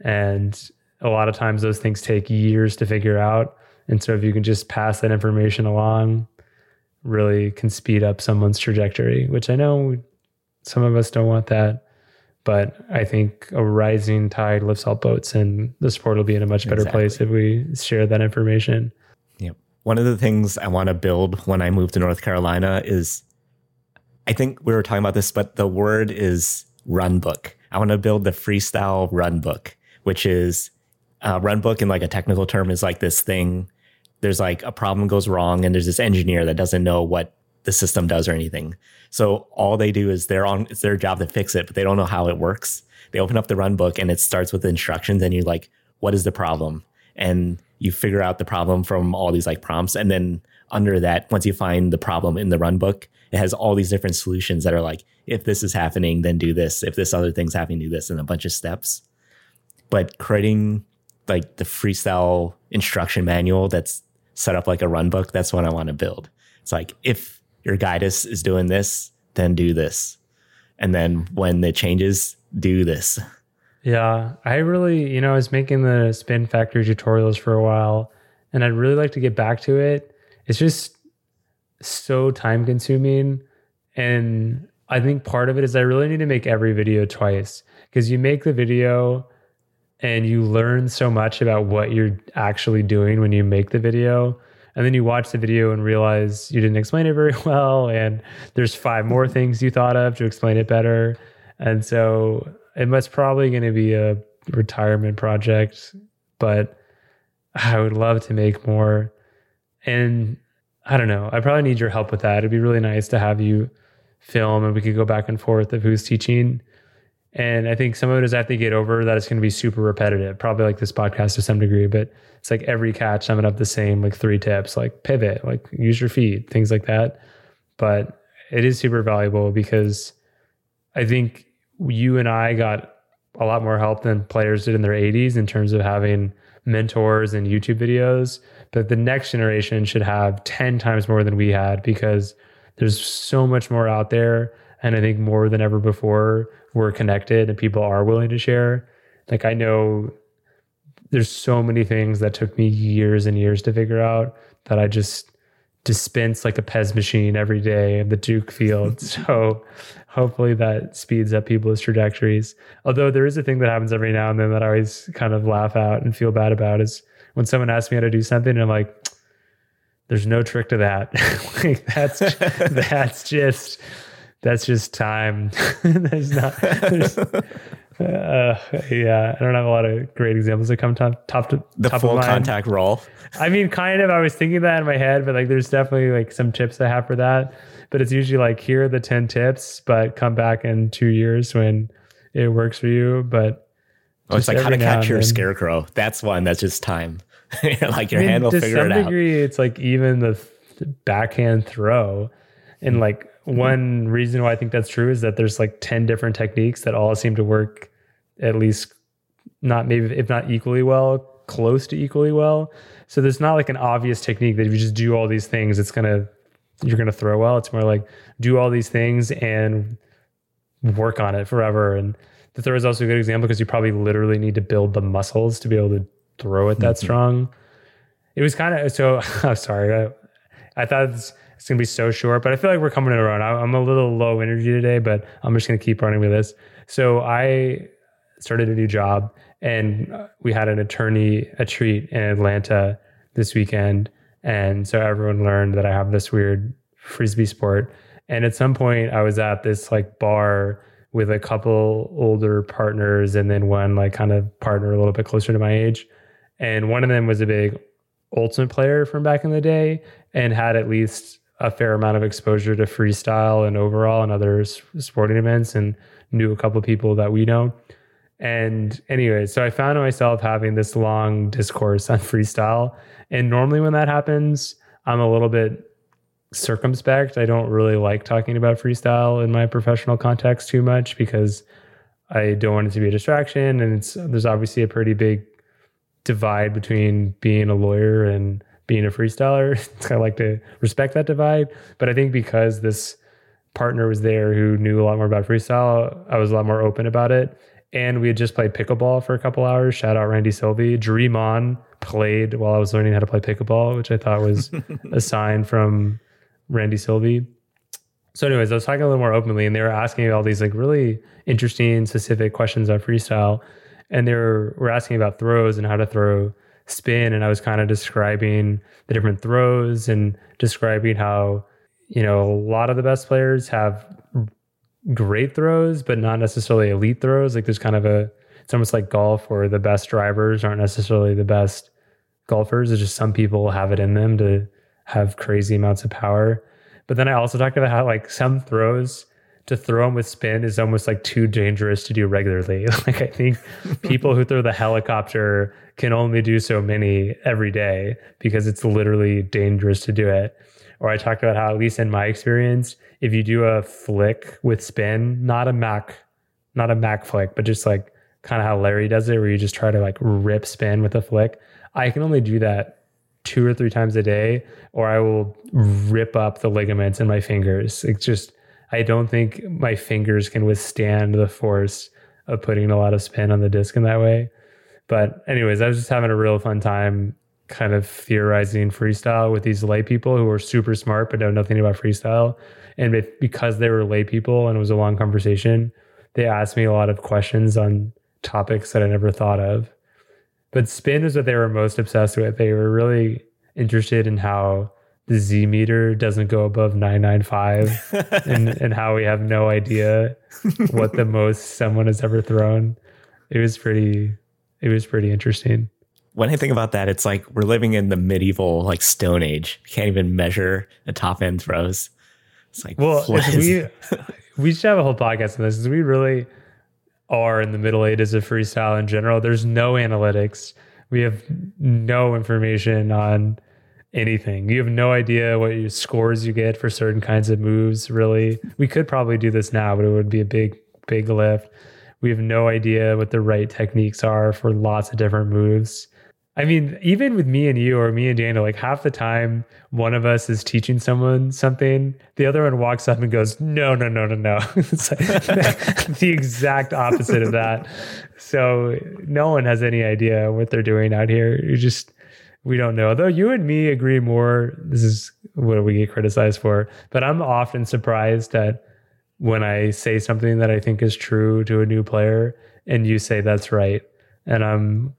And a lot of times those things take years to figure out. And so if you can just pass that information along, really can speed up someone's trajectory, which I know some of us don't want that. But I think a rising tide lifts all boats, and the sport will be in a much better place if we share that information. Yep. One of the things I want to build when I move to North Carolina is I think we were talking about this, but the word is run book. I want to build the freestyle run book, which is uh, run book in like a technical term is like this thing. There's like a problem goes wrong, and there's this engineer that doesn't know what the system does or anything. So all they do is they're on it's their job to fix it, but they don't know how it works. They open up the run book and it starts with instructions, and you're like, what is the problem? And you figure out the problem from all these like prompts, and then under that, once you find the problem in the run book, it has all these different solutions that are like, if this is happening, then do this. If this other thing's happening, do this, and a bunch of steps. But creating like the freestyle instruction manual that's set up like a run book, that's what I want to build. It's like if your guidance is doing this, then do this. And then when it changes, do this. Yeah, I really, you know, I was making the spin factory tutorials for a while and I'd really like to get back to it it's just so time consuming. And I think part of it is I really need to make every video twice because you make the video and you learn so much about what you're actually doing when you make the video. And then you watch the video and realize you didn't explain it very well. And there's five more things you thought of to explain it better. And so it must probably going to be a retirement project, but I would love to make more. And I don't know. I probably need your help with that. It'd be really nice to have you film and we could go back and forth of who's teaching. And I think some of it is I have to get over that it's going to be super repetitive, probably like this podcast to some degree, but it's like every catch summing up the same, like three tips, like pivot, like use your feet, things like that. But it is super valuable because I think you and I got a lot more help than players did in their 80s in terms of having mentors and YouTube videos but the next generation should have 10 times more than we had because there's so much more out there. And I think more than ever before, we're connected and people are willing to share. Like, I know there's so many things that took me years and years to figure out that I just dispense like a Pez machine every day in the Duke field. so hopefully that speeds up people's trajectories. Although there is a thing that happens every now and then that I always kind of laugh out and feel bad about is when someone asks me how to do something, and I'm like, there's no trick to that. like that's that's just that's just time. there's not. There's, uh, yeah, I don't have a lot of great examples that come top top to the top full contact roll. I mean, kind of. I was thinking that in my head, but like, there's definitely like some tips I have for that. But it's usually like here are the ten tips, but come back in two years when it works for you. But Oh, it's like how to catch your scarecrow. That's one that's just time. like your I mean, hand will figure it out. To some degree, it's like even the backhand throw. And like mm-hmm. one reason why I think that's true is that there's like 10 different techniques that all seem to work at least not maybe if not equally well, close to equally well. So there's not like an obvious technique that if you just do all these things, it's gonna you're gonna throw well. It's more like do all these things and work on it forever. And the throw is also a good example because you probably literally need to build the muscles to be able to throw it that mm-hmm. strong. It was kind of so. I'm sorry. I, I thought it's, gonna be so short, but I feel like we're coming around. I, I'm a little low energy today, but I'm just gonna keep running with this. So I started a new job, and uh, we had an attorney a treat in Atlanta this weekend, and so everyone learned that I have this weird frisbee sport. And at some point, I was at this like bar with a couple older partners and then one like kind of partner a little bit closer to my age. And one of them was a big ultimate player from back in the day and had at least a fair amount of exposure to freestyle and overall and other sporting events and knew a couple of people that we know. And anyway, so I found myself having this long discourse on freestyle. And normally when that happens, I'm a little bit circumspect. I don't really like talking about freestyle in my professional context too much because I don't want it to be a distraction. And it's there's obviously a pretty big divide between being a lawyer and being a freestyler. I like to respect that divide. But I think because this partner was there who knew a lot more about freestyle, I was a lot more open about it. And we had just played pickleball for a couple hours. Shout out Randy Silvey. Dream on played while I was learning how to play pickleball, which I thought was a sign from Randy Silvey. So, anyways, I was talking a little more openly, and they were asking me all these like really interesting, specific questions on freestyle, and they were, were asking about throws and how to throw spin, and I was kind of describing the different throws and describing how you know, a lot of the best players have great throws, but not necessarily elite throws. Like there's kind of a, it's almost like golf where the best drivers aren't necessarily the best golfers. It's just some people have it in them to have crazy amounts of power. But then I also talked about how like some throws to throw them with spin is almost like too dangerous to do regularly. like I think people who throw the helicopter can only do so many every day because it's literally dangerous to do it. Or I talked about how at least in my experience, if you do a flick with spin, not a Mac, not a Mac flick, but just like kind of how Larry does it, where you just try to like rip spin with a flick. I can only do that two or three times a day, or I will rip up the ligaments in my fingers. It's just, I don't think my fingers can withstand the force of putting a lot of spin on the disc in that way. But, anyways, I was just having a real fun time kind of theorizing freestyle with these lay people who are super smart but know nothing about freestyle. And if, because they were lay people and it was a long conversation, they asked me a lot of questions on topics that I never thought of. But spin is what they were most obsessed with. They were really interested in how the Z meter doesn't go above 995 and, and how we have no idea what the most someone has ever thrown. It was pretty it was pretty interesting. When I think about that, it's like we're living in the medieval like stone age. can't even measure the top end throws. It's like well, we we should have a whole podcast on this. We really are in the middle ages of freestyle in general. There's no analytics. We have no information on anything. You have no idea what your scores you get for certain kinds of moves, really. We could probably do this now, but it would be a big, big lift. We have no idea what the right techniques are for lots of different moves. I mean, even with me and you or me and Daniel, like half the time one of us is teaching someone something, the other one walks up and goes, No, no, no, no, no. it's like the exact opposite of that. So no one has any idea what they're doing out here. You just we don't know. Though you and me agree more. This is what we get criticized for. But I'm often surprised that when I say something that I think is true to a new player and you say that's right. And I'm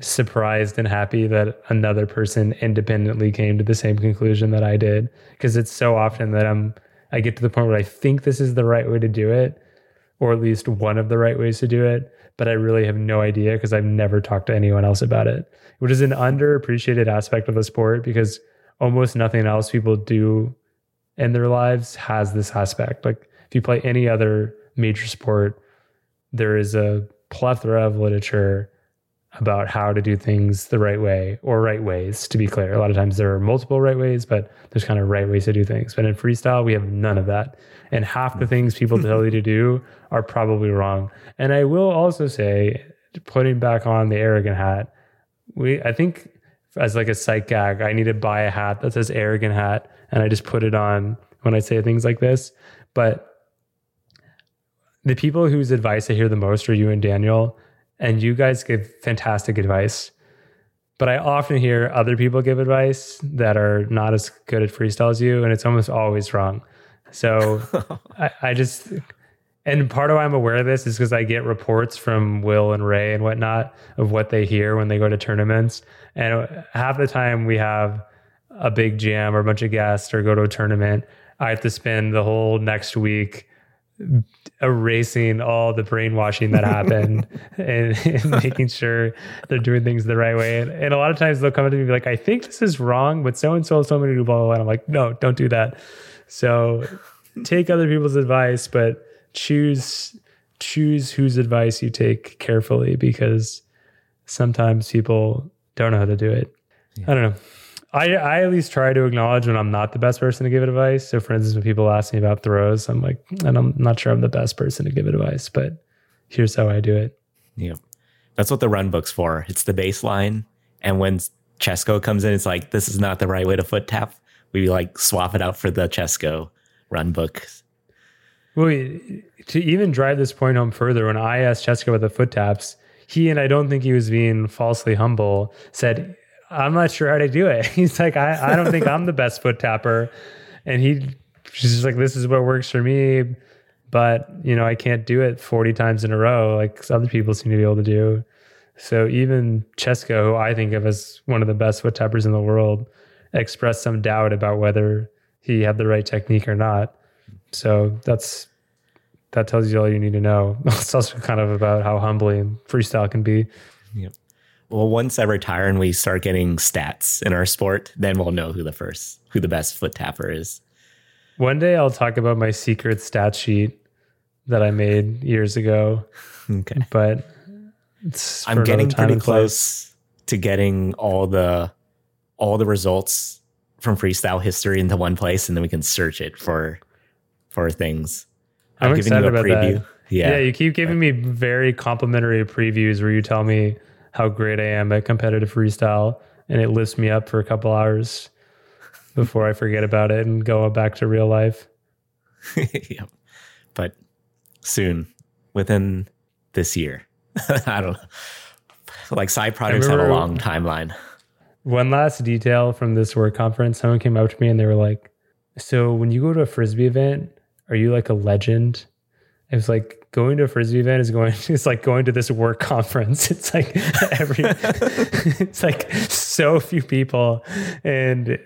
surprised and happy that another person independently came to the same conclusion that I did because it's so often that I'm I get to the point where I think this is the right way to do it or at least one of the right ways to do it but I really have no idea because I've never talked to anyone else about it which is an underappreciated aspect of the sport because almost nothing else people do in their lives has this aspect. Like if you play any other major sport there is a plethora of literature about how to do things the right way or right ways to be clear. A lot of times there are multiple right ways but there's kind of right ways to do things. But in freestyle we have none of that. And half the mm. things people tell you to do are probably wrong. And i will also say putting back on the arrogant hat we i think as like a sight gag i need to buy a hat that says arrogant hat and i just put it on when i say things like this. But the people whose advice i hear the most are you and daniel and you guys give fantastic advice. But I often hear other people give advice that are not as good at freestyle as you, and it's almost always wrong. So I, I, just, and part of why I'm aware of this is because I get reports from Will and Ray and whatnot of what they hear when they go to tournaments. And half the time we have a big jam or a bunch of guests or go to a tournament, I have to spend the whole next week erasing all the brainwashing that happened and, and, making sure they're doing things the right way. And, and, a lot of times they'll come to me and be like, I think this is wrong, but so and so, so many do blah, blah, blah. And I'm like, no, don't do that. So take other people's advice, but choose choose whose advice you take carefully because sometimes people don't know how to do it. Yeah. I don't know. I, I at least try to acknowledge when I'm not the best person to give advice. So, for instance, when people ask me about throws, I'm like, and I'm not sure I'm the best person to give advice, but here's how I do it. Yeah. That's what the run book's for. It's the baseline. And when Chesco comes in, it's like, this is not the right way to foot tap. We like swap it out for the Chesco run book. Well, to even drive this point home further, when I asked Chesco about the foot taps, he and I don't think he was being falsely humble, said I'm not sure how to do it. He's like, I, I don't think I'm the best foot tapper. And he, she's just like, this is what works for me. But, you know, I can't do it 40 times in a row like other people seem to be able to do. So even Chesco, who I think of as one of the best foot tappers in the world, expressed some doubt about whether he had the right technique or not. So that's that tells you all you need to know. It's also kind of about how humbling freestyle can be. Yep. Well, once I retire and we start getting stats in our sport, then we'll know who the first, who the best foot tapper is. One day I'll talk about my secret stat sheet that I made years ago. Okay. But I'm getting pretty close to getting all the all the results from freestyle history into one place and then we can search it for for things. I'm, I'm giving you a preview. That. Yeah. Yeah, you keep giving me very complimentary previews where you tell me how great I am at competitive freestyle and it lifts me up for a couple hours before I forget about it and go back to real life. But soon, within this year. I don't know. Like side projects have a long timeline. One last detail from this work conference, someone came up to me and they were like, So when you go to a frisbee event, are you like a legend? It was like going to a frisbee event is going it's like going to this work conference. It's like every it's like so few people and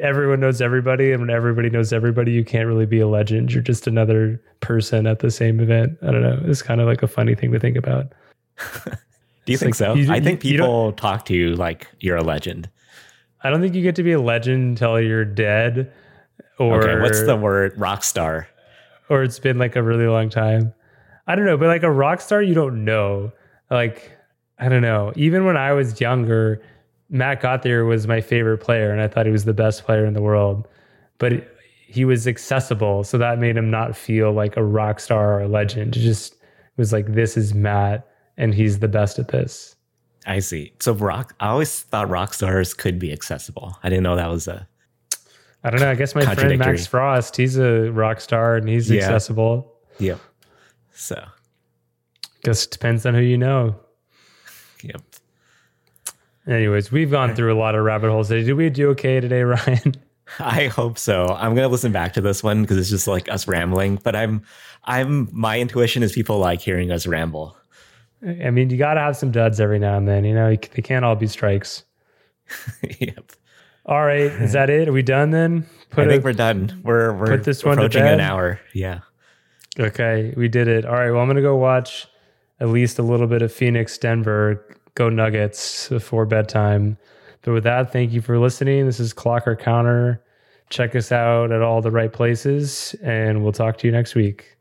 everyone knows everybody. And when everybody knows everybody you can't really be a legend. You're just another person at the same event. I don't know. It's kind of like a funny thing to think about. Do you it's think like, so? you, i think people talk to you like you're a legend. I don't think you get to be a legend until you're dead or okay, what's the word? Rock star. or it's been like a really long time i don't know but like a rock star you don't know like i don't know even when i was younger Matt Gauthier was my favorite player, and I thought he was the best player in the world. But he was accessible, so that made him not feel like a rock star or a legend. It just was like, this is Matt, and he's the best at this. I see. So rock, I always thought rock stars could be accessible. I didn't know that was a. I don't know. I guess my friend Max Frost, he's a rock star and he's yeah. accessible. Yep. So. Guess it depends on who you know. Yep. Anyways, we've gone through a lot of rabbit holes today. Did we do okay today, Ryan? I hope so. I'm gonna listen back to this one because it's just like us rambling. But I'm, I'm. My intuition is people like hearing us ramble. I mean, you got to have some duds every now and then. You know, they can't all be strikes. yep. All right, is that it? Are we done then? Put I think a, we're done. We're we're put this one approaching an hour. Yeah. Okay, we did it. All right. Well, I'm gonna go watch at least a little bit of Phoenix Denver go Nuggets before bedtime. But with that, thank you for listening. This is Clock or Counter. Check us out at all the right places, and we'll talk to you next week.